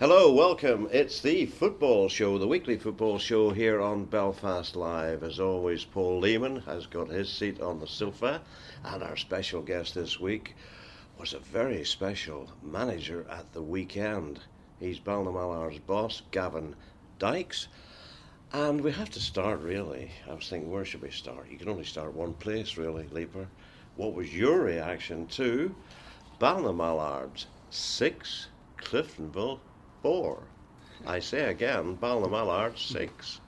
Hello, welcome. It's the football show, the weekly football show here on Belfast Live. As always, Paul Leeman has got his seat on the sofa, and our special guest this week was a very special manager at the weekend. He's Ballinamallard's boss, Gavin Dykes. And we have to start really. I was thinking, where should we start? You can only start one place, really, Leaper. What was your reaction to Ballinamallards six, Cliftonville four? I say again, Ballinamallard six.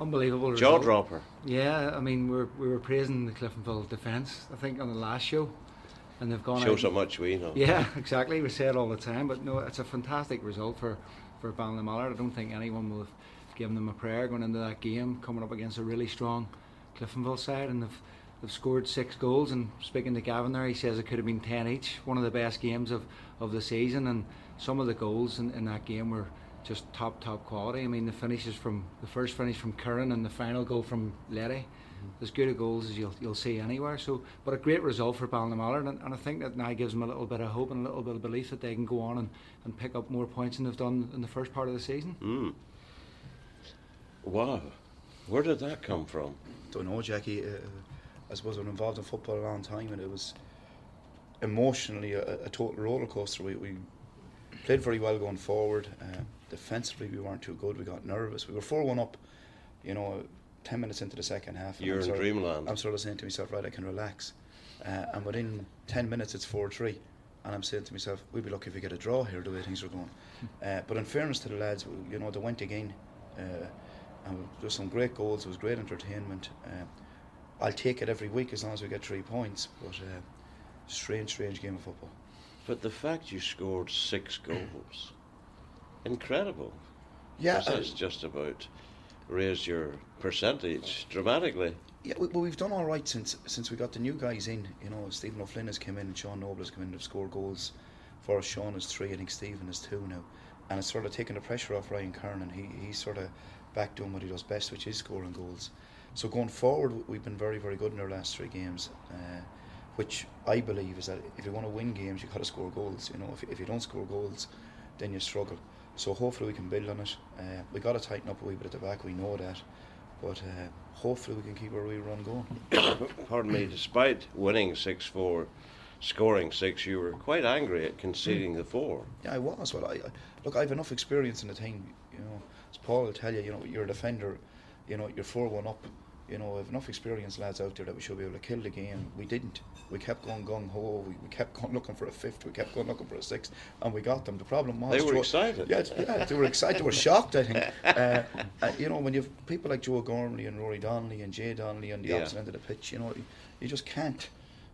Unbelievable jaw dropper. Yeah, I mean we were, we were praising the Cliftonville defence. I think on the last show, and they've gone Shows how much we know. Yeah, exactly. We say it all the time, but no, it's a fantastic result for for Ballinamallard. I don't think anyone will have given them a prayer going into that game, coming up against a really strong Cliftonville side, and they've they've scored six goals. And speaking to Gavin there, he says it could have been ten each. One of the best games of, of the season, and some of the goals in, in that game were just top top quality. I mean, the finishes from the first finish from Curran and the final goal from Letty. As good a goals as you'll, you'll see anywhere. So, but a great result for Ballinamallard, and, and I think that now gives them a little bit of hope and a little bit of belief that they can go on and, and pick up more points than they've done in the first part of the season. Mm. Wow. Where did that come from? don't know, Jackie. Uh, I suppose I'm involved in football a long time, and it was emotionally a, a total roller coaster. We, we played very well going forward. Uh, defensively, we weren't too good. We got nervous. We were four one up. You know, ten minutes into the second half. You're I'm in sort of- dreamland. I'm sort of saying to myself, right, I can relax. Uh, and within ten minutes, it's four three. And I'm saying to myself, we'd be lucky if we get a draw here, the way things are going. Uh, but in fairness to the lads, you know, they went again. Uh, and there some great goals. It was great entertainment. Uh, I'll take it every week as long as we get three points. But uh, strange, strange game of football. But the fact you scored six goals, incredible. Yeah, that's just about raised your percentage dramatically. Yeah, we, well, we've done all right since since we got the new guys in. You know, Stephen O'Flynn has come in, and Sean Noble has come in. They've scored goals for us. Sean is three. I think Stephen is two now, and it's sort of taken the pressure off Ryan Kernan. He he's sort of back doing what he does best, which is scoring goals. So going forward, we've been very very good in our last three games. Uh, which I believe is that if you want to win games, you've got to score goals. You know, if, if you don't score goals, then you struggle. So hopefully we can build on it. Uh, we got to tighten up a wee bit at the back. We know that, but uh, hopefully we can keep our wee run going. Pardon me, despite winning 6 4, scoring 6, you were quite angry at conceding the 4. Yeah, I was. Well, I, I look. I have enough experience in the thing. You know, as Paul will tell you, you know, you're a defender. You know, you're four one up. You know, have enough experienced lads out there that we should be able to kill the game. We didn't. We kept going gung ho. We, we kept going looking for a fifth. We kept going looking for a sixth, and we got them. The problem was They were Joe- excited. Yeah, yeah, they were excited. They were shocked. I think. Uh, uh, you know, when you have people like Joe Gormley and Rory Donnelly and Jay Donnelly on the Yeah. opposite end of the pitch, you know, you, you just can't.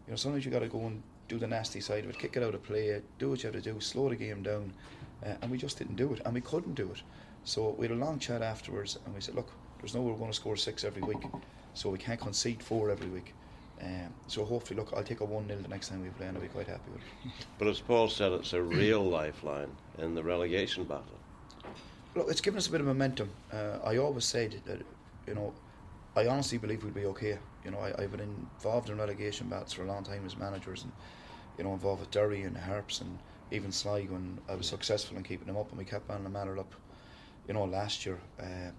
You know, sometimes you got to go and do the nasty side of it, kick it out of play, do what you have to do, slow the game down, uh, and we just didn't do it, and we couldn't do it. So we had a long chat afterwards, and we said, look, there's no way we're going to score six every week, so we can't concede four every week. Um, so hopefully, look, I'll take a one 0 the next time we play, and I'll be quite happy with it. But as Paul said, it's a real lifeline in the relegation battle. Look, it's given us a bit of momentum. Uh, I always said that, you know, I honestly believe we'll be okay. You know, I, I've been involved in relegation battles for a long time as managers, and you know, involved with Derry and Harps and even Sligo, and I was successful in keeping them up, and we kept on the matter up. You know, last year, uh,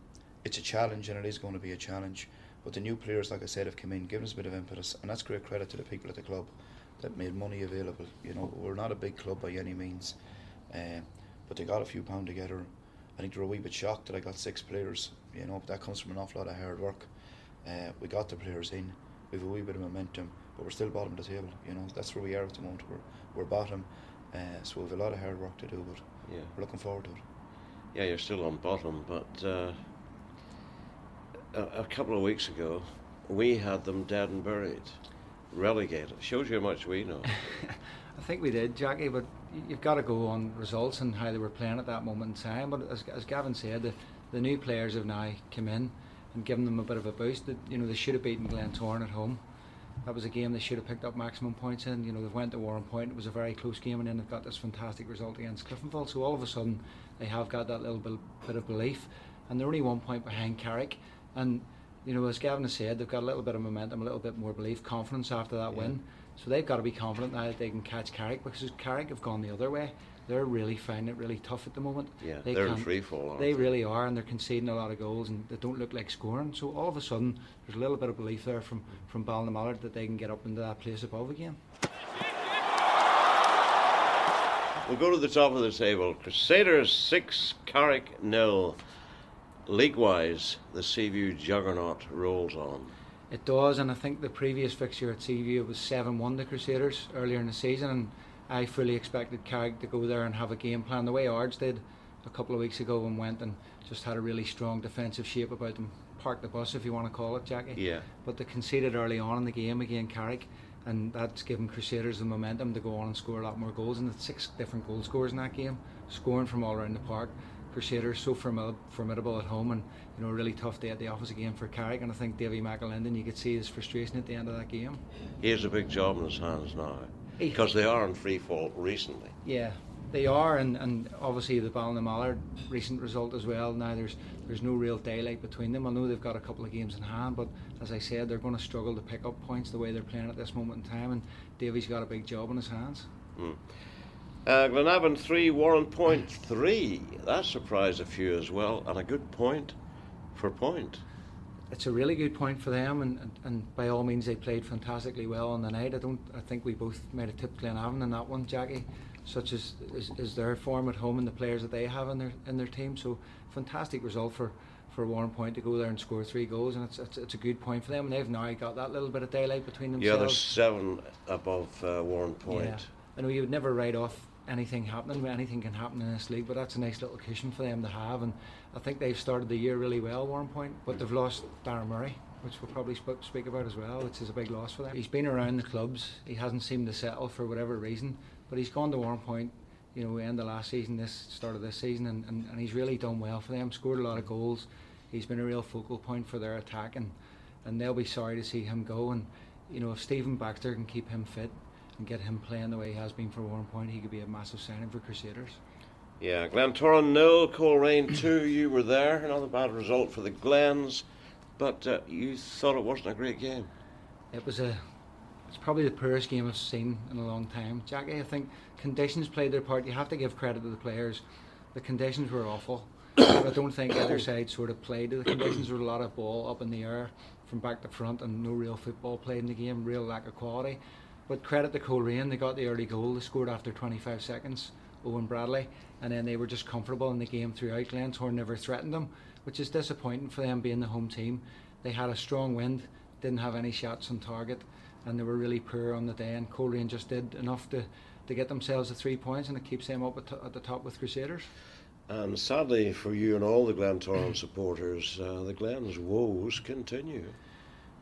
it's a challenge, and it is going to be a challenge. But the new players, like I said, have come in, given us a bit of impetus, and that's great credit to the people at the club that made money available. You know, we're not a big club by any means, uh, but they got a few pound together. I think they were a wee bit shocked that I got six players. You know, but that comes from an awful lot of hard work. Uh, we got the players in. We've a wee bit of momentum, but we're still bottom of the table. You know, that's where we are at the moment. We're we're bottom, uh, so we've a lot of hard work to do. But Yeah. we're looking forward to it. Yeah, you're still on bottom, but uh, a, couple of weeks ago, we had them dead and buried. relegated. Shows you how much we know. I think we did, Jackie, but you've got to go on results and how they were playing at that moment in time. But as, as Gavin said, the, the new players have now come in and given them a bit of a boost. That you know they should have beaten Glentoran at home. That was a game they should have picked up maximum points in. You know they went to Warrenpoint. It was a very close game, and then they've got this fantastic result against Cliftonville. So all of a sudden they have got that little bit, bit of belief, and they're only one point behind Carrick. And you know as Gavin has said, they've got a little bit of momentum, a little bit more belief, confidence after that yeah. win. So they've got to be confident now that they can catch Carrick because Carrick have gone the other way. They're really finding it really tough at the moment. Yeah, they are in free fall. They, they, really are, and they're conceding a lot of goals, and they don't look like scoring. So all of a sudden, there's a little bit of belief there from from Ballinamallard that they can get up into that place above again. We'll go to the top of the table. Crusaders six, Carrick nil. League-wise, the Seaview juggernaut rolls on. It does, and I think the previous fixture at Seaview was 7 1 the Crusaders earlier in the season, and I fully expected Carrick to go there and have a game plan the way Ards did a couple of weeks ago and went and just had a really strong defensive shape about them. Parked the bus, if you want to call it, Jackie. Yeah. But they conceded early on in the game again, Carrick, and that's given Crusaders the momentum to go on and score a lot more goals. And it's six different goal scorers in that game, scoring from all around the park. Crusaders so formidable at home and you know really tough day at the office again for Carrick and I think Davy McAlinden you could see his frustration at the end of that game. He has a big job in his hands now because they are in free fall recently. Yeah, they are, and, and obviously the Ballinamallard recent result as well. Now there's there's no real daylight between them. I know they've got a couple of games in hand, but as I said, they're going to struggle to pick up points the way they're playing at this moment in time. And Davy's got a big job in his hands. Mm. Uh, Glenavon 3, Warrenpoint 3. That surprised a few as well, and a good point for point. It's a really good point for them, and, and, and, by all means, they played fantastically well on the night. I don't. I think we both made a tip Glenavon in that one, Jackie, such as is, is their form at home and the players that they have in their in their team. So fantastic result for for Warrenpoint to go there and score three goals, and it's, it's, it's a good point for them. And they've now got that little bit of daylight between themselves. Yeah, there's seven above uh, Warrenpoint. Yeah. I know you would never write off anything happening. Anything can happen in this league, but that's a nice little cushion for them to have. And I think they've started the year really well, Warrenpoint, but they've lost Darren Murray, which we'll probably sp- speak about as well, which is a big loss for them. He's been around the clubs. He hasn't seemed to settle for whatever reason, but he's gone to Warrenpoint. You know, end of last season, this start of this season, and, and, and he's really done well for them. Scored a lot of goals. He's been a real focal point for their attack, and, and they'll be sorry to see him go. And you know, if Stephen Baxter can keep him fit, and get him playing the way he has been for Warrenpoint, he could be a massive signing for Crusaders. Yeah, Glentoran nil, Coleraine two. You were there. Another bad result for the Glens, but uh, you thought it wasn't a great game. It was a. It's probably the poorest game I've seen in a long time, Jackie. I think conditions played their part. You have to give credit to the players. The conditions were awful. I don't think either side sort of played to the conditions. There was a lot of ball up in the air from back to front, and no real football played in the game. Real lack of quality. But credit to Coleraine, they got the early goal. They scored after 25 seconds, Owen Bradley, and then they were just comfortable in the game throughout. Glentoran never threatened them, which is disappointing for them being the home team. They had a strong wind, didn't have any shots on target, and they were really poor on the day. And Coleraine just did enough to, to get themselves the three points, and it keeps them up at, t- at the top with Crusaders. And sadly for you and all the Glentoran supporters, uh, the Glens woes continue.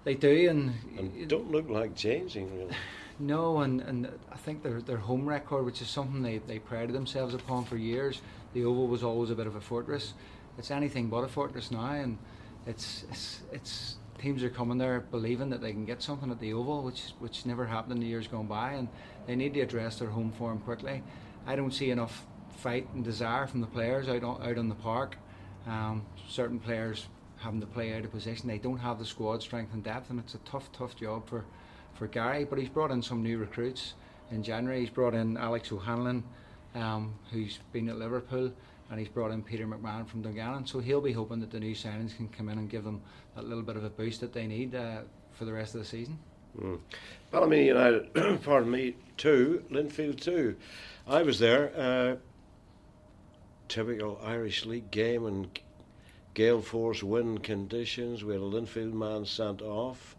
They do, and, and don't look like changing. Really. No, and, and I think their their home record, which is something they, they prided themselves upon for years, the Oval was always a bit of a fortress. It's anything but a fortress now, and it's it's, it's teams are coming there believing that they can get something at the Oval, which which never happened in the years gone by, and they need to address their home form quickly. I don't see enough fight and desire from the players out on, out on the park. Um, certain players having to play out of position. They don't have the squad strength and depth, and it's a tough, tough job for for Gary, but he's brought in some new recruits in January. He's brought in Alex O'Hanlon, um, who's been at Liverpool, and he's brought in Peter McMahon from Dungannon. So he'll be hoping that the new signings can come in and give them that little bit of a boost that they need uh, for the rest of the season. Mm. Ballymena United, pardon me, two, Linfield two. I was there. Uh, typical Irish League game and gale force wind conditions. We had a Linfield man sent off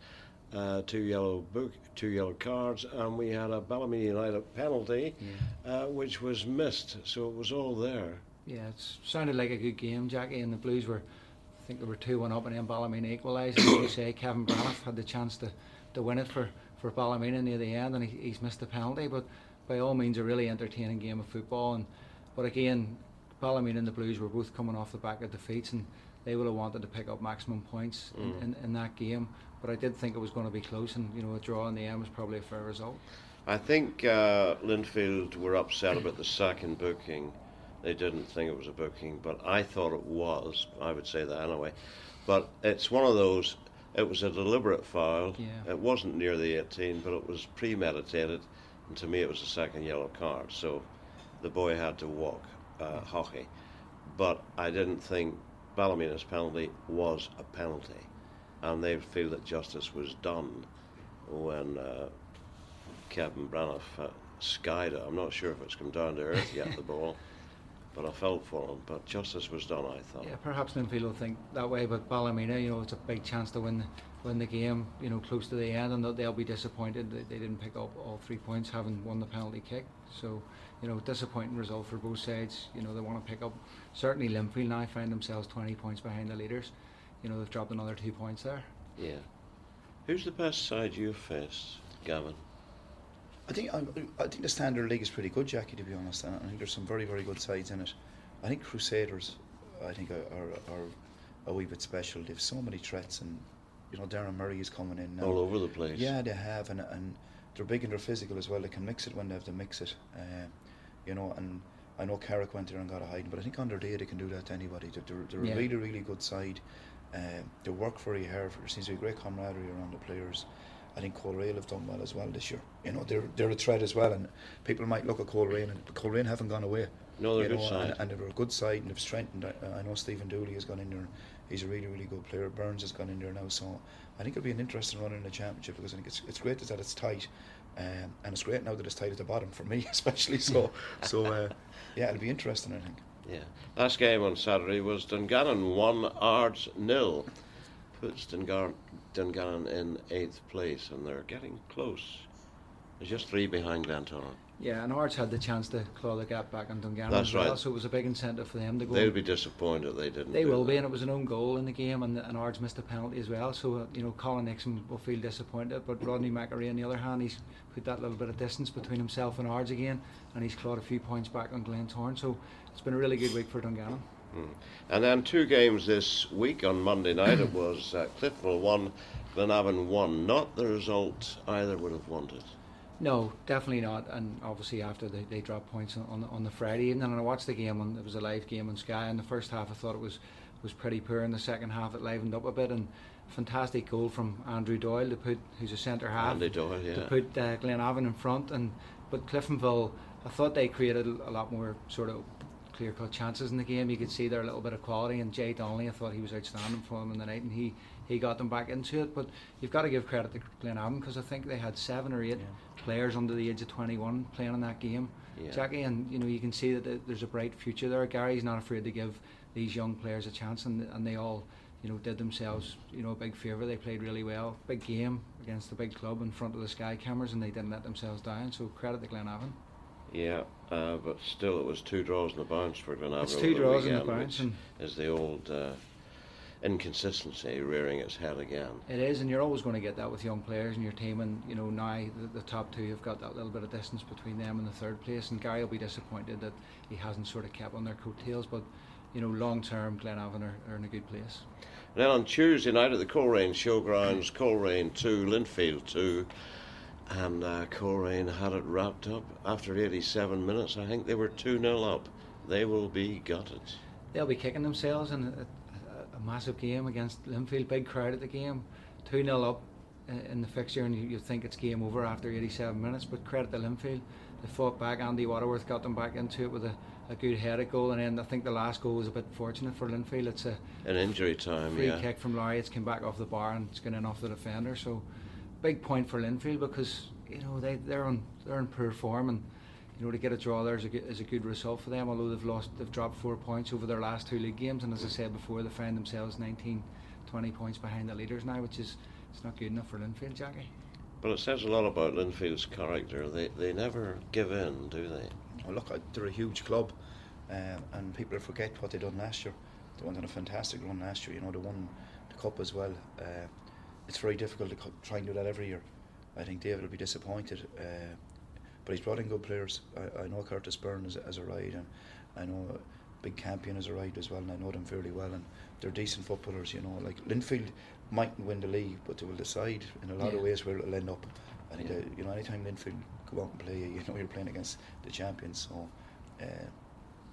uh, two yellow book, two yellow cards, and we had a Ballymena United penalty, yeah. uh, which was missed. So it was all there. Yeah, it sounded like a good game, Jackie, and the Blues were, I think they were two one up, and then Ballymena equalised. As you say, Kevin Braniff had the chance to, to win it for, for Ballymena near the end, and he, he's missed the penalty. But by all means, a really entertaining game of football. And but again, Ballymena and the Blues were both coming off the back of defeats, and they would have wanted to pick up maximum points Mm. in, in, in that game. But I did think it was going to be close, and you know, a draw in the end was probably a fair result. I think uh, Linfield were upset about the second booking. They didn't think it was a booking, but I thought it was. I would say that anyway. But it's one of those. It was a deliberate foul. Yeah. It wasn't near the 18, but it was premeditated, and to me, it was a second yellow card. So the boy had to walk uh, hockey. But I didn't think Ballymena's penalty was a penalty, and they feel that justice was done when uh, Kevin Braniff uh, skied it. I'm not sure if it's come down to earth yet, the ball, but I felt for him. But justice was done, I thought. Yeah, perhaps Linfield will think that way, but Ballymena, you know, it's a big chance to win win the game, you know, close to the end, and they'll- they'll be disappointed that they didn't pick up all three points, having won the penalty kick. So, you know, disappointing result for both sides. You know, they want to pick up. Certainly, Linfield now find themselves 20 points behind the leaders. You know, they've dropped another two points there. Yeah. Who's the best side you've faced, Gavin? I think I, I think the standard league is pretty good, Jackie. To be honest, and I think there's some very very good sides in it. I think Crusaders, I think are are, are a wee bit special. They've so many threats, and you know Darren Murray is coming in now. All over the place. Yeah, they have, and and they're big and they're physical as well. They can mix it when they have to mix it. Uh, you know, and I know Carrick went there and got a hiding, but I think on their day they can do that to anybody. They're, they're, they're Yeah. a really really good side. Uh, they work very hard. There seems to be great camaraderie around the players. I think Coleraine have done well as well this year. You know, they're they're a threat as well, and people might look at Coleraine, and but Coleraine haven't gone away. No, they're a you good know, side. And, and they're a good side, and they've strengthened. I, I know Stephen Dooley has gone in there. He's a really, really good player. Burns has gone in there now, so I think it'll be an interesting run in the championship because I think it's it's great that it's tight, um, and it's great now that it's tight at the bottom for me, especially. So, so uh, yeah, it'll be interesting. I think. Yeah. Last game on Saturday was Dungannon 1, Ards nil. Puts Dungan- Dungannon in eighth place, and they're getting close. There's just three behind Glentoran. Yeah, and Ards had the chance to claw the gap back on Dungannon That's as well, right. so it was a big incentive for them to go. They'll be disappointed they didn't. They will be, and it was an own goal in the game, and, and Ards missed a penalty as well. So uh, you know, Colin Nixon will feel disappointed, but Rodney McAree, on the other hand, he's put that little bit of distance between himself and Ards again, and he's clawed a few points back on Glentoran. So it's been a really good week for Dungannon. Mm. And then two games this week on Monday night. it was uh, Cliftonville 1, Glenavon 1. Not the result either would have wanted. No, definitely not. And obviously after they, they dropped points on, on on the Friday evening, and I watched the game on it was a live game on Sky. In the first half, I thought it was was pretty poor. In the second half, it livened up a bit, and fantastic goal from Andrew Doyle to put who's a centre half Doyle, to put uh, Glenavon in front. And but Cliftonville, I thought they created a lot more sort of clear cut chances in the game. You could see there a little bit of quality. And Jay Donnelly, I thought he was outstanding for them in the night, and he he got them back into it. But you've got to give credit to Glenavon because I think they had seven or eight players under the age of 21 playing in that game. Yeah. Jackie, and you know you can see that there's a bright future there. Gary's not afraid to give these young players a chance, and and they all you know did themselves you know a big favour. They played really well, big game against the big club in front of the Sky cameras, and they didn't let themselves down. So credit to Glenavon. Yeah, uh, but still, it was two draws in the bounce for Glenavon. It's two draws in the bounce, and is the old uh, inconsistency rearing its head again. It is, and you're always going to get that with young players in your team. And you know now the, the top two have got that little bit of distance between them and the third place. And Gary will be disappointed that he hasn't sort of kept on their coattails. But you know, long term, Glenavon are, are in a good place. Then on Tuesday night at the Coleraine Showgrounds, Coleraine 2, Linfield 2, and uh, Coleraine had it wrapped up after 87 minutes. I think they were 2 0 up. They will be gutted. They'll be kicking themselves and a, a, massive game against Linfield. Big crowd at the game, two 0 up in the fixture, and you, you think it's game over after 87 minutes. But credit to Linfield, they fought back. Andy Waterworth got them back into it with a, a good headed goal, and then I think the last goal was a bit fortunate for Linfield. It's a In injury time, free yeah. kick from Larry. It's came back off the bar and it's gone in off the defender. So big point for Linfield because you know they they're on they're in poor form and you know to get a draw there is a good, is a good result for them. Although they've lost they've dropped four points over their last two league games and as I said before they find themselves 19, 20 points behind the leaders now, which is it's not good enough for Linfield, Jackie. But it says a lot about Linfield's character. They, they never give in, do they? Well, look, I- they're a huge club, um, and people forget what they done last year. They went on a fantastic run last year. You know, they won the cup as well. Uh, it's very difficult to co- try and do that every year. I think David will be disappointed. Uh, but he's brought in good players. I, I know Curtis Byrne as, as a ride, and I know Big Campion as a ride as well, and I know them fairly well. And they're decent footballers, you know. Like Linfield mightn't win the league, but they will decide in a lot yeah. of ways where it'll end up. I think yeah. that, you know, anytime Linfield go out and play, you know, you're playing against the champions. So uh,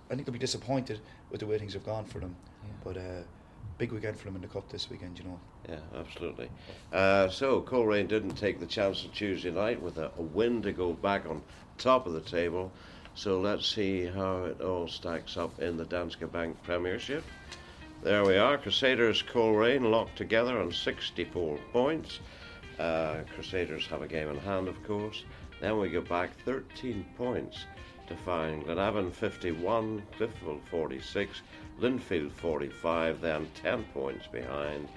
I think they'll be disappointed with the way things have gone for them. Yeah. But uh, big weekend for them in the cup this weekend, you know. Yeah, absolutely. Uh, so Coleraine didn't take the chance on Tuesday night with a, a, win to go back on top of the table. So let's see how it all stacks up in the Danske Bank Premiership. There we are. Crusaders Coleraine locked together on 64 points. Uh, Crusaders have a game in hand, of course. Then we go back 13 points to find Glenavon 51, Cliftonville 46, Linfield 45, then 10 points behind.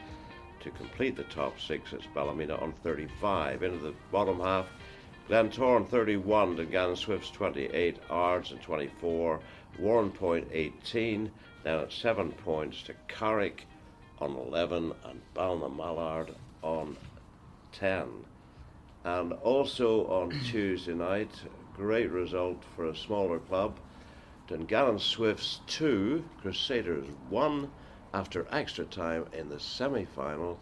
To complete the top six, it's Ballymena on 35. Into the bottom half, Glentoran 31, Dungannon Swifts 28, Ards and 24, Warrenpoint 18, then at 7 points to Carrick on 11 and Ballinamallard on 10. And also on Tuesday night, great result for a smaller club. Dungannon Swifts 2, Crusaders 1 after extra time in the semi final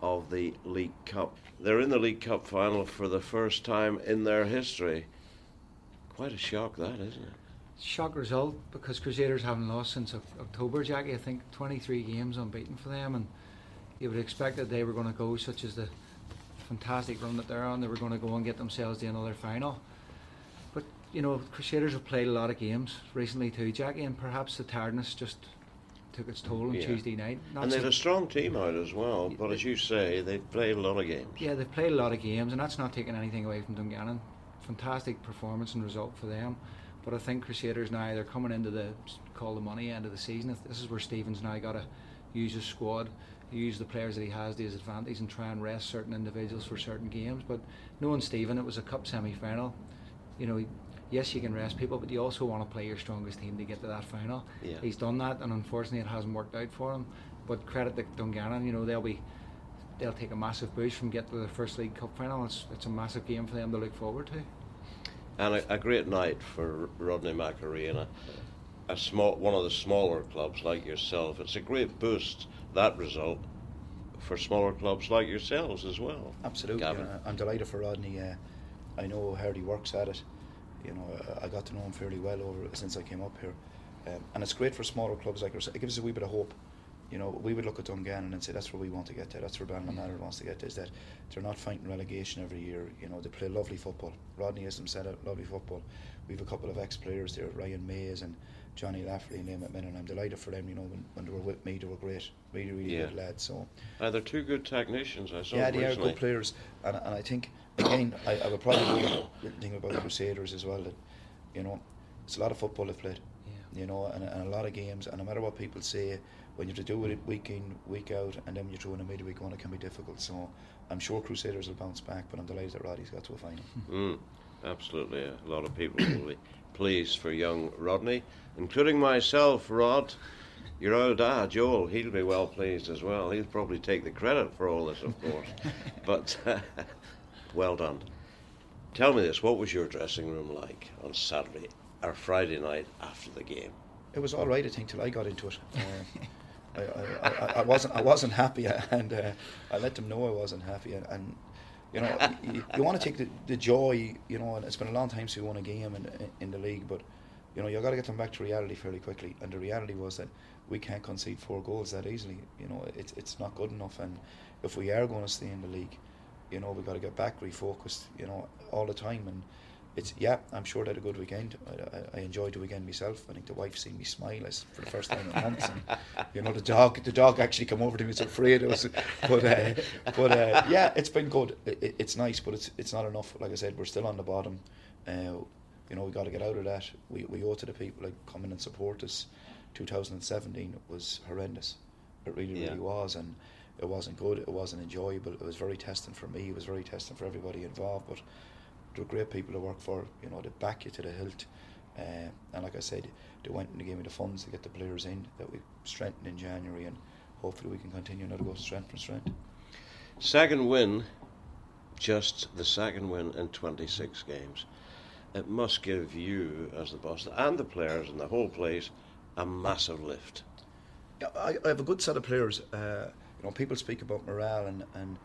of the League Cup. They're in the League Cup final for the first time in their history. Quite a shock, that, isn't it? Shock result because Crusaders haven't lost since October, Jackie. I think 23 games unbeaten for them, and you would expect that they were going to go, such as the fantastic run that they're on, they were going to go and get themselves to another final. You know, Crusaders have played a lot of games recently too, Jackie, and perhaps the tiredness just took its toll on yeah. Tuesday night. Not and they had a strong team out as well, but as you say, they've played a lot of games. Yeah, they've played a lot of games, and that's not taking anything away from Dungannon. Fantastic performance and result for them. But I think Crusaders now they're coming into the call the money end of the season. This is where Stephen's now got to use his squad, use the players that he has to his advantage, and try and rest certain individuals for certain games. But knowing Stephen, it was a cup semi final. You know, yes, you can rest people, but you also want to play your strongest team to get to that final. Yeah. He's done that, and unfortunately, it hasn't worked out for him. But credit to Dungannon, you know, they'll be they'll take a massive boost from getting to the first league cup final. It's, it's a massive game for them to look forward to. And a, a great night for Rodney McAree a, a small one of the smaller clubs like yourself. It's a great boost that result for smaller clubs like yourselves as well. Absolutely, I'm delighted for Rodney. Uh, I know how hard he works at it you know, I got to know him fairly well over since I came up here, um, and it's great for smaller clubs like ours. It gives us a wee bit of hope. You know, we would look at Dungannon and say that's where we want to get to. That's where Ballinamallard wants to get to. Is that they're not fighting relegation every year. You know, they play lovely football. Rodney has them set up lovely football. We have a couple of ex-players there, Ryan Mays and Johnny Lafferty and Liam and I'm delighted for them. You know, when, when they were with me, they were great, really, really yeah. good lads. So, uh, they're two good technicians. I saw. Yeah, they recently. are good players, and, and I think again, I, I would probably think about the Crusaders as well. That you know, it's a lot of football they've played. Yeah. You know, and, and a lot of games. And no matter what people say, when you have to do it week in, week out, and then you throw in a midweek one, it can be difficult. So I'm sure Crusaders will bounce back, but I'm delighted that Roddy's got to a final. Mm, absolutely, a lot of people will be pleased for young Rodney, including myself, Rod. Your old dad, Joel, he'll be well pleased as well. He'll probably take the credit for all this, of course. but uh, well done. Tell me this: what was your dressing room like on Saturday or Friday night after the game? It was all right, I think, till I got into it. Uh, I, I, I, wasn't I wasn't happy, and uh, I let them know I wasn't happy, and, and you know you, you, want to take the, the joy, you know, and it's been a long time since we won a game in in the league, but you know you got to get them back to reality fairly quickly, and the reality was that we can't concede four goals that easily. You know, it's it's not good enough, and if we are going to stay in the league, you know, we got to get back refocused, you know, all the time. And it's yeah, I'm sure they had a good weekend. I, I, I enjoyed the weekend myself. I think the wife seen me smile for the first time in months. And you know, the dog, the dog actually come over to me. Was afraid it was, but uh, but uh, yeah, it's been good. It, it's nice, but it's it's not enough. Like I said, we're still on the bottom. Uh, you know, we got to get out of that. We we owe to the people like come in and support us. 2017 was horrendous. It really yeah. really was, and it wasn't good, it wasn't enjoyable, it was very testing for me, it was very testing for everybody involved, but they were great people to work for, you know, they back you to the hilt. Uh, and like I said, they went and they gave me the funds to get the players in that we strengthened in January, and hopefully we can continue now to go strength for strength. Second win just the second win in 26 games. It must give you, as the boss, and the players and the whole place, a massive lift. I, I have a good set of players. Uh, you know, people speak about morale and, and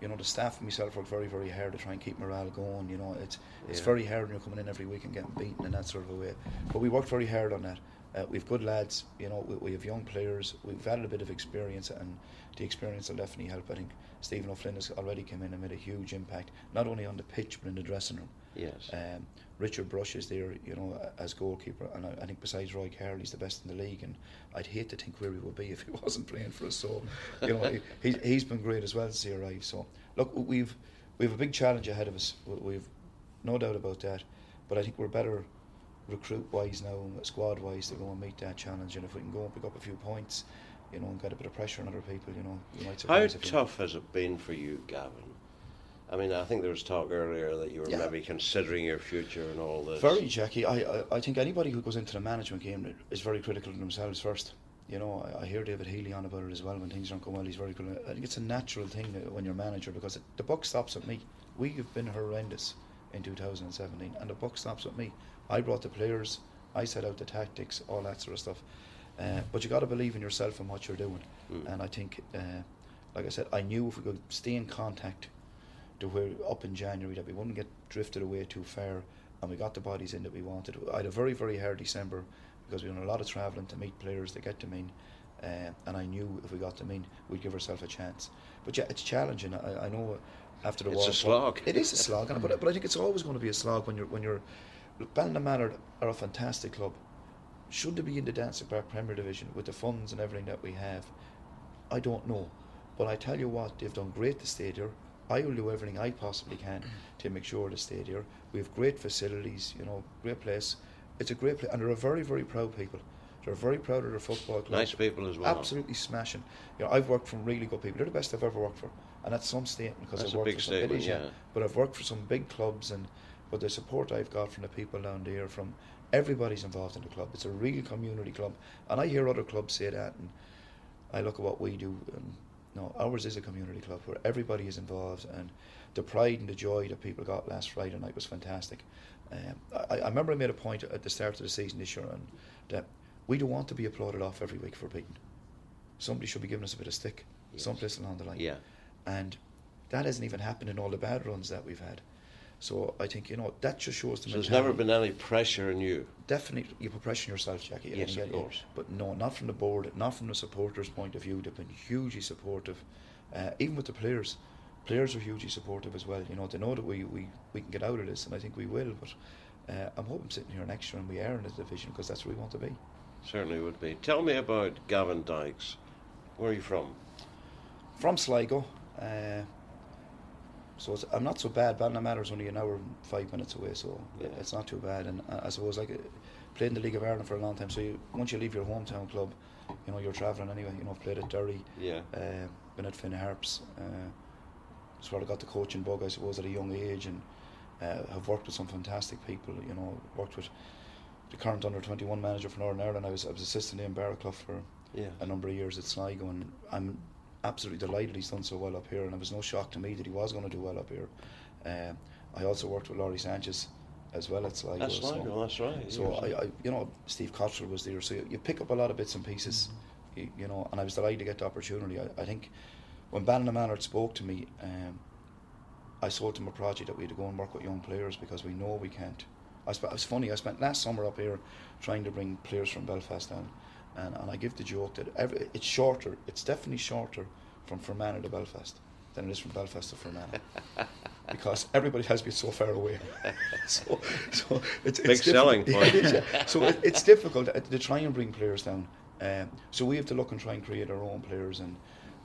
you know the staff and myself work very very hard to try and keep morale going. You know, it's it's very hard when you're coming in every week and getting beaten in that sort of a way. But we worked very hard on that. Uh, we've good lads. You know, we, we have young players. We've added a bit of experience, and the experience will definitely help. I think Stephen O'Flynn has already come in and made a huge impact, not only on the pitch but in the dressing room. Yes. Um, Richard Brush is there, you know, as goalkeeper, and I, I think besides Roy Carroll, he's the best in the league. And I'd hate to think where he would be if he wasn't playing for us. So, you know, he, he's, he's been great as well since he arrived. So, look, we've we've a big challenge ahead of us. We- We've no doubt about that. But I think we're better recruit wise now, squad wise, to go and meet that challenge. And if we can go and pick up a few points, you know, and get a bit of pressure on other people, you know, you might How surprise a few. tough has it been for you, Gavin? I mean, I think there was talk earlier that you were Yeah. maybe considering your future and all this. Very, Jackie. I, I, I think anybody who goes into the management game is very critical of themselves first. You know, I, I hear David Healy on about it as well when things aren't going well. He's very critical. I think it's a natural thing when you're manager because it, the buck stops at me. We have been horrendous in 2017, and the buck stops at me. I brought the players, I set out the tactics, all that sort of stuff. Uh, but you got to believe in yourself and what you're doing. Mm. And I think, uh, like I said, I knew if we could stay in contact to where up in January that we wouldn't get drifted away too far and we got the bodies in that we wanted. I had a very, very hard December because we done a lot of travelling to meet players to get them in. Uh, and I knew if we got them in, we'd give ourselves a chance. But yeah, it's challenging. I, I know after the war It's war, a slog. It is a slog, but, but I think it's always going to be a slog when you're when you're. Look, Ballinamallard are a fantastic club. Should they be in the Danske Bank Premier Division with the funds and everything that we have? I don't know, but I tell you what, they've done great to stay there. I will do everything I possibly can to make sure they stay there. We have great facilities, you know, great place. It's a great place, and they're a very, very proud people. They're very proud of their football club. Nice people as well. Absolutely smashing. You know, I've worked for really good people. They're the best I've ever worked for, and that's some statement because I've worked for some. Statement, yeah. But I've worked for some big clubs, and but the support I've got from the people down there, from everybody's involved in the club. It's a real community club, and I hear other clubs say that, and I look at what we do. And no, ours is a community club where everybody is involved, and the pride and the joy that people got last Friday night was fantastic. Um, I, I remember I made a point at the start of the season this year, and that we don't want to be applauded off every week for beating. Somebody should be giving us a bit of stick, Yes. someplace along the line. Yeah. And that hasn't even happened in all the bad runs that we've had. So I think you know that just shows the So there's never been any pressure on you. definitely you put pressure on yourself, Jackie. Yes, of you course. But no, not from the board, not from the supporters' point of view. They've been hugely supportive, uh, even with the players. Players are hugely supportive as well. You know, they know that we, we, we can get out of this, and I think we will. But uh, I'm hoping sitting here next year and we are in the division because that's where we want to be. Certainly would be. Tell me about Gavin Dykes. Where are you from? From Sligo, uh, so it's, I'm not so bad. Ballinamallard is only an hour and five minutes away, so Yeah. it's not too bad. And I, I suppose like uh, played in the League of Ireland for a long time. So you, once you leave your hometown club, you know you're travelling anyway. You know, I've played at Derry, Yeah. uh, been at Finn Harps. Uh, sort of got the coaching bug, I suppose, at a young age, and uh, have worked with some fantastic people. You know, worked with the current under twenty one manager for Northern Ireland. I was I was assistant in Barraclough for Yeah. a number of years at Sligo, and I'm absolutely delighted he's done so well up here. And it was no shock to me that he was going to do well up here. Um, I also worked with Lawrie Sanchez as well at Sligo. That's so- Sligo, that's right. so I, I, you know, Steve Cotterill was there. So you, you pick up a lot of bits and pieces, you, you know. And I was delighted to get the opportunity. I, I think when Ballinamallard spoke to me, um, I sold him a project that we had to go and work with young players because we know we can't. I sp- it was funny. I spent last summer up here trying to bring players from Belfast down, and, and I give the joke that every, it's shorter. It's definitely shorter from Fermanagh to Belfast than it is from Belfast to Fermanagh. because everybody has been so far away. so, so it's, Big it's selling point. It is, yeah. So it, it's difficult to, to try and bring players down. Um, so we have to look and try and create our own players, and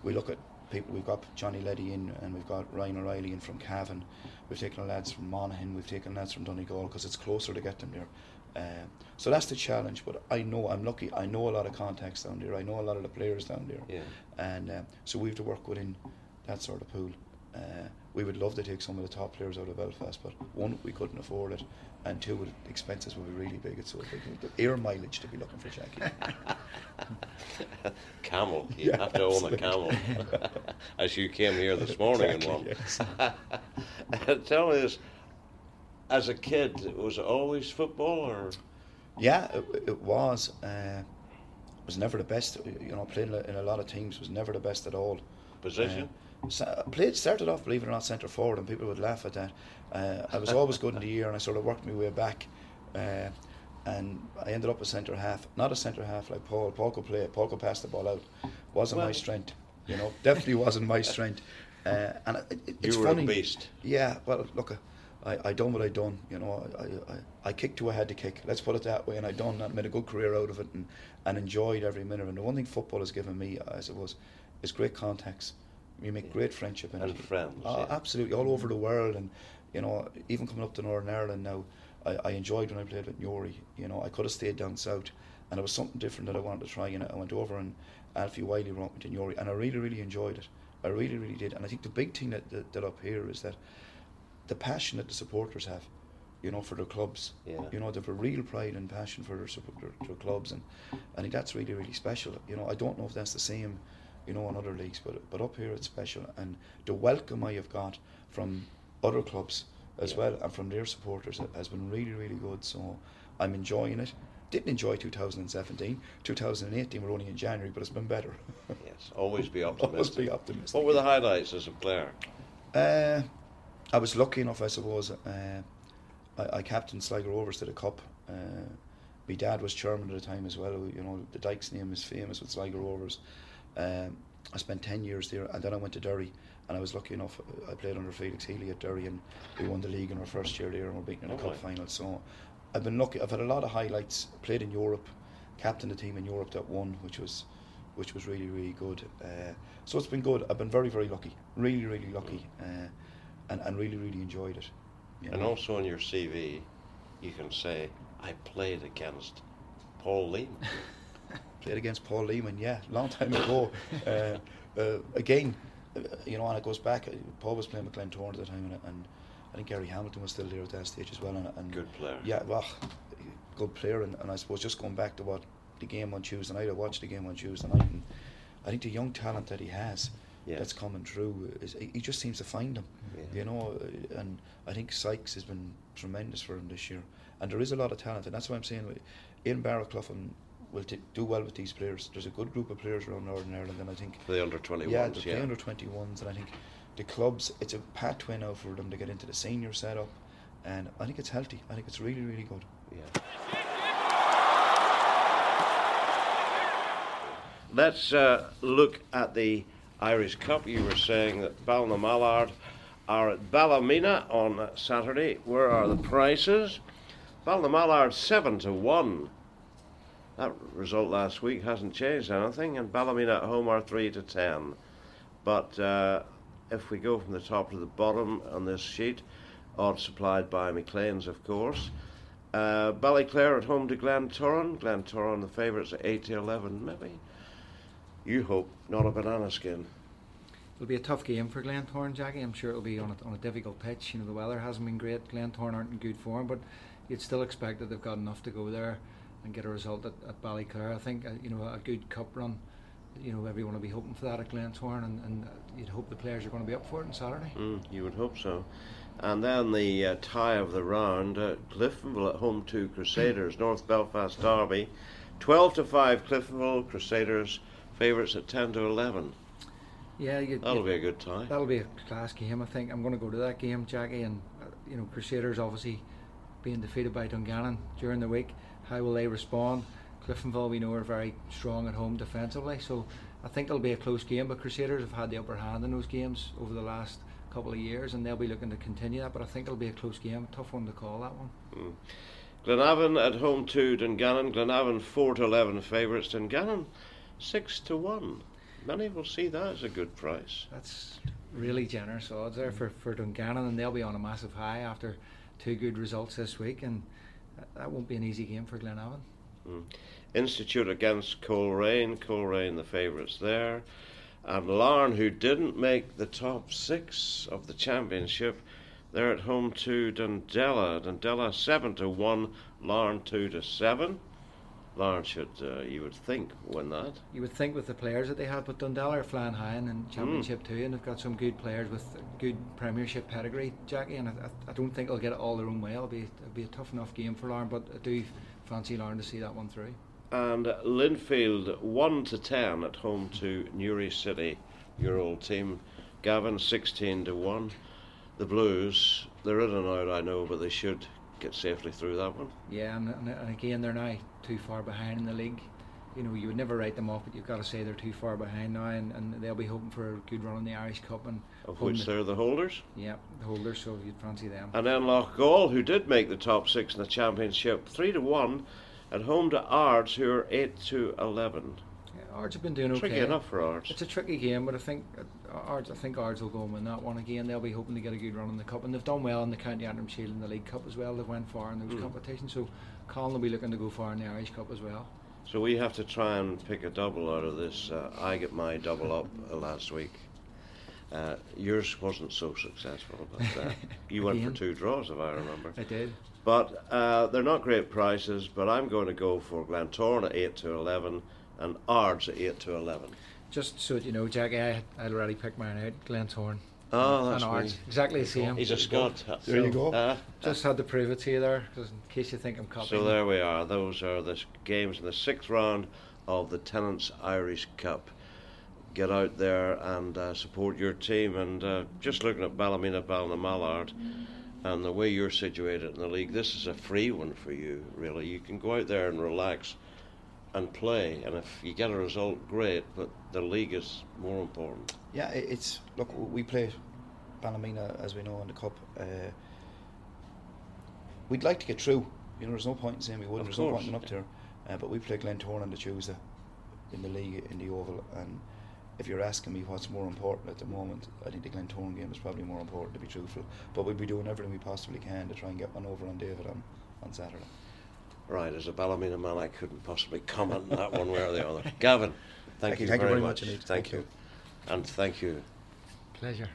we look at people. We've got Johnny Letty in, and we've got Ryan O'Reilly in from Cavan. We've taken lads from Monaghan. We've taken lads from Donegal because it's closer to get them there. Um, so that's the challenge. But I know I'm lucky. I know a lot of contacts down there. I know a lot of the players down there. Yeah. And um, so we have to work within that sort of pool. Uh, we would love to take some of the top players out of Belfast, but one, we couldn't afford it, and two, the expenses would be really big. It's so big. The air mileage to be looking for Jackie. camel. You Yeah, have to own a camel. As you came here this morning Exactly, in one. yes. Tell me this: as a kid, was it always football, or Yeah, it, it was. Uh, was never the best. You know, playing in a, lot of teams. Was never the best at all. position? Uh, sa- played started off, believe it or not, centre forward, and people would laugh at that. Uh, I was always good in the year, and I sort of worked my way back. Uh, and I ended up a centre half, not a centre half like Paul. Paul could play, Paul could pass the ball out. Wasn't my strength, you know. Definitely wasn't my strength. Uh, and it, it, it's you were funny. a beast. Yeah, well, look, I, I done what I done. You know, I, I, I kicked who I had to kick. Let's put it that way. And I done that, made a good career out of it, and, and enjoyed every minute. And the one thing football has given me, uh, I suppose, is great contacts. You make great friendship in And friends, Oh, yeah. absolutely, all over the world, and you know, even coming up to Northern Ireland now, I, I enjoyed when I played with Newry. You know, I could have stayed down south, and it was something different that I wanted to try. And I went over and Alfie Wiley brought me to Newry, and I really, really enjoyed it. I really, really did. And I think the big thing that, that, that up here is that the passion that the supporters have, you know, for their clubs. Yeah. You know, they have a real pride and passion for their, their, their clubs, and I think that's really, really special. You know, I don't know if that's the same, you know, in other leagues, but but up here it's special, and the welcome I have got from other clubs as Yeah. well and from their supporters has been really, really good. So I'm enjoying it. Didn't enjoy 2017. 2018 we're only in January, but it's been better. Yes, always be optimistic. Always be optimistic. What were the highlights as a player? Uh, I was lucky enough, I suppose. Uh, I, I captained Sligo Rovers to the cup. Uh, my dad was chairman at the time as well. You know, the Dykes name is famous with Sligo Rovers. Um, I spent 10 years there and then I went to Derry and I was lucky enough, I played under Felix Healy at Derry and we won the league in our first year there and we're beaten in the Oh, cup right. final. So I've been lucky. I've had a lot of highlights. Played in Europe, captained the team in Europe that won, which was which was really really good. Uh, so it's been good. I've been very very lucky, really really lucky, uh, and and really really enjoyed it. you And also on your CV, you can say, I played against Paul Leeman. played against Paul Leeman, yeah, long time ago. uh, uh, again, uh, you know, and it goes back. uh, Paul was playing with Glentoran at the time, and, and I think Gary Hamilton was still there at that stage as well. And, and Good player. Yeah, well, good player, and, and I suppose just going back to what the game on Tuesday night, I watched the game on Tuesday night, and I think the young talent that he has. Yeah. That's coming through. Is he just seems to find them, Yeah. you know. uh, And I think Sykes has been tremendous for him this year, and there is a lot of talent, and that's why I'm saying Ian Barraclough will t- do well with these players. There's a good group of players around Northern Ireland, and I think the under 21s, yeah, play yeah. under 21s, and I think the clubs it's a pathway now for them to get into the senior setup, and I think it's healthy. I think it's really really good. Yeah. Let's uh, look at the Irish Cup. You were saying that Ballinamallard are at Ballymena on Saturday. Where are the prices? Ballinamallard 7 to 1. That result last week hasn't changed anything, and Ballymena at home are 3 to 10. But uh, if we go from the top to the bottom on this sheet, odds supplied by McLean's, of course. Uh, Ballyclare at home to Glentoran. Glentoran, the favourites at 8 to 11, maybe. You hope not a banana skin. It'll be a tough game for Glentoran, Jackie. I'm sure it'll be on a, on a difficult pitch. You know, the weather hasn't been great. Glentoran aren't in good form, but you'd still expect that they've got enough to go there and get a result at, at Ballyclare. I think, uh, you know, a good cup run, you know, everyone will be hoping for that at Glentoran, and, and uh, you'd hope the players are going to be up for it on Saturday. Mm, you would hope so. And then the uh, tie of the round, uh, Cliftonville at home to Crusaders, North Belfast Derby. 12 to 5 Cliftonville, Crusaders favourites at 10 to 11. Yeah, you, That'll you- be a good tie. That'll be a class game, I think. I'm going to go to that game, Jackie. And uh, you know, Crusaders obviously being defeated by Dungannon during the week. How will they respond? Cliftonville, we know, are very strong at home defensively, so I think it'll be a close game. But Crusaders have had the upper hand in those games over the last couple of years, and they'll be looking to continue that. But I think it'll be a close game. Tough one to call that one. Mm. Glenavon at home to Dungannon. Glenavon 4 to 11 favourites. Dungannon 6 to 1. Many will see that as a good price. That's really generous odds there for, for Dungannon, and they'll be on a massive high after two good results this week, and that, won't be an easy game for Glenavon. Mm. Institute against Coleraine. Coleraine, the favourites there. And Larne, who didn't make the top six of the championship, they're at home to Dundela. Dundela 7 to 1, Larne 2 to 7. Larne should, uh, you would think, win that. You would think with the players that they have, but Dundee are flying high in, in Championship Mm. too, and they've got some good players with good Premiership pedigree, Jackie. And I, I, don't think they'll get it all their own way. It'll be it'll be a tough enough game for Larne, but I do fancy Larne to see that one through. And Linfield 1 to 10 at home to Newry City, your old team. Gavin 16 to 1. The Blues, they're in and out, I know, but they should get safely through that one. Yeah, and, and, and again, they're now too far behind in the league. You know, you would never write them off, but you've got to say they're too far behind now, and, and they'll be hoping for a good run in the Irish Cup. And Of which they're the holders. yeah, the holders. So you'd fancy them. And then Loughgall, who did make the top six in the championship, 3 to 1 at home to Ards, who are 8 to 11. Yeah, Ards have been doing Tricky okay. enough for Ards. It's a tricky game, but I think uh, Ards. I think Ards will go and win that one again. They'll be hoping to get a good run in the cup, and they've done well in the County Antrim Shield and the League Cup as well. They've went far in those Mm. competitions, so Colin will be looking to go far in the Irish Cup as well. So we have to try and pick a double out of this. Uh, I get my double up uh, last week. Uh, yours wasn't so successful, but uh, you went for two draws, if I remember. I did. But uh, they're not great prices. But I'm going to go for Glentoran at eight to eleven and Ards at eight to eleven. Just so you know, Jackie, I I'd already picked mine out. Glentoran. Oh, and that's Ards. me. Exactly the same. He's a Scot. There you go. Uh, Just had to prove it to you there, 'cause in case you think I'm copying. So there we are. Those are the games in the sixth round of the Tennent's Irish Cup. Get out there and uh, support your team. And uh, just looking at Ballymena, Ballinamallard, and the way you're situated in the league, this is a free one for you. Really, you can go out there and relax and play. And if you get a result, great. But the league is more important. Yeah, it's look. We play Ballymena as we know in the cup. Uh, we'd like to get through. You know, there's no point in saying we wouldn't. Of there's no point in up there. Uh, but we play Glentoran on the Tuesday in the league in the Oval. And if you're asking me what's more important at the moment, I think the Glentoran game is probably more important to be truthful. But we'll be doing everything we possibly can to try and get one over on David on, on Saturday. Right, as a Ballymena man, I couldn't possibly comment on that one way or the other. Gavin, thank, Thank you, you- thank you very very much. much indeed. Thank, Thank you. you. And thank you, Pleasure.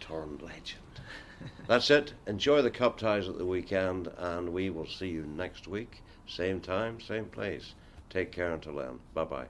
Torn legend. That's it. Enjoy the cup ties at the weekend, and we will see you next week. Same time, same place. Take care until then. Bye bye.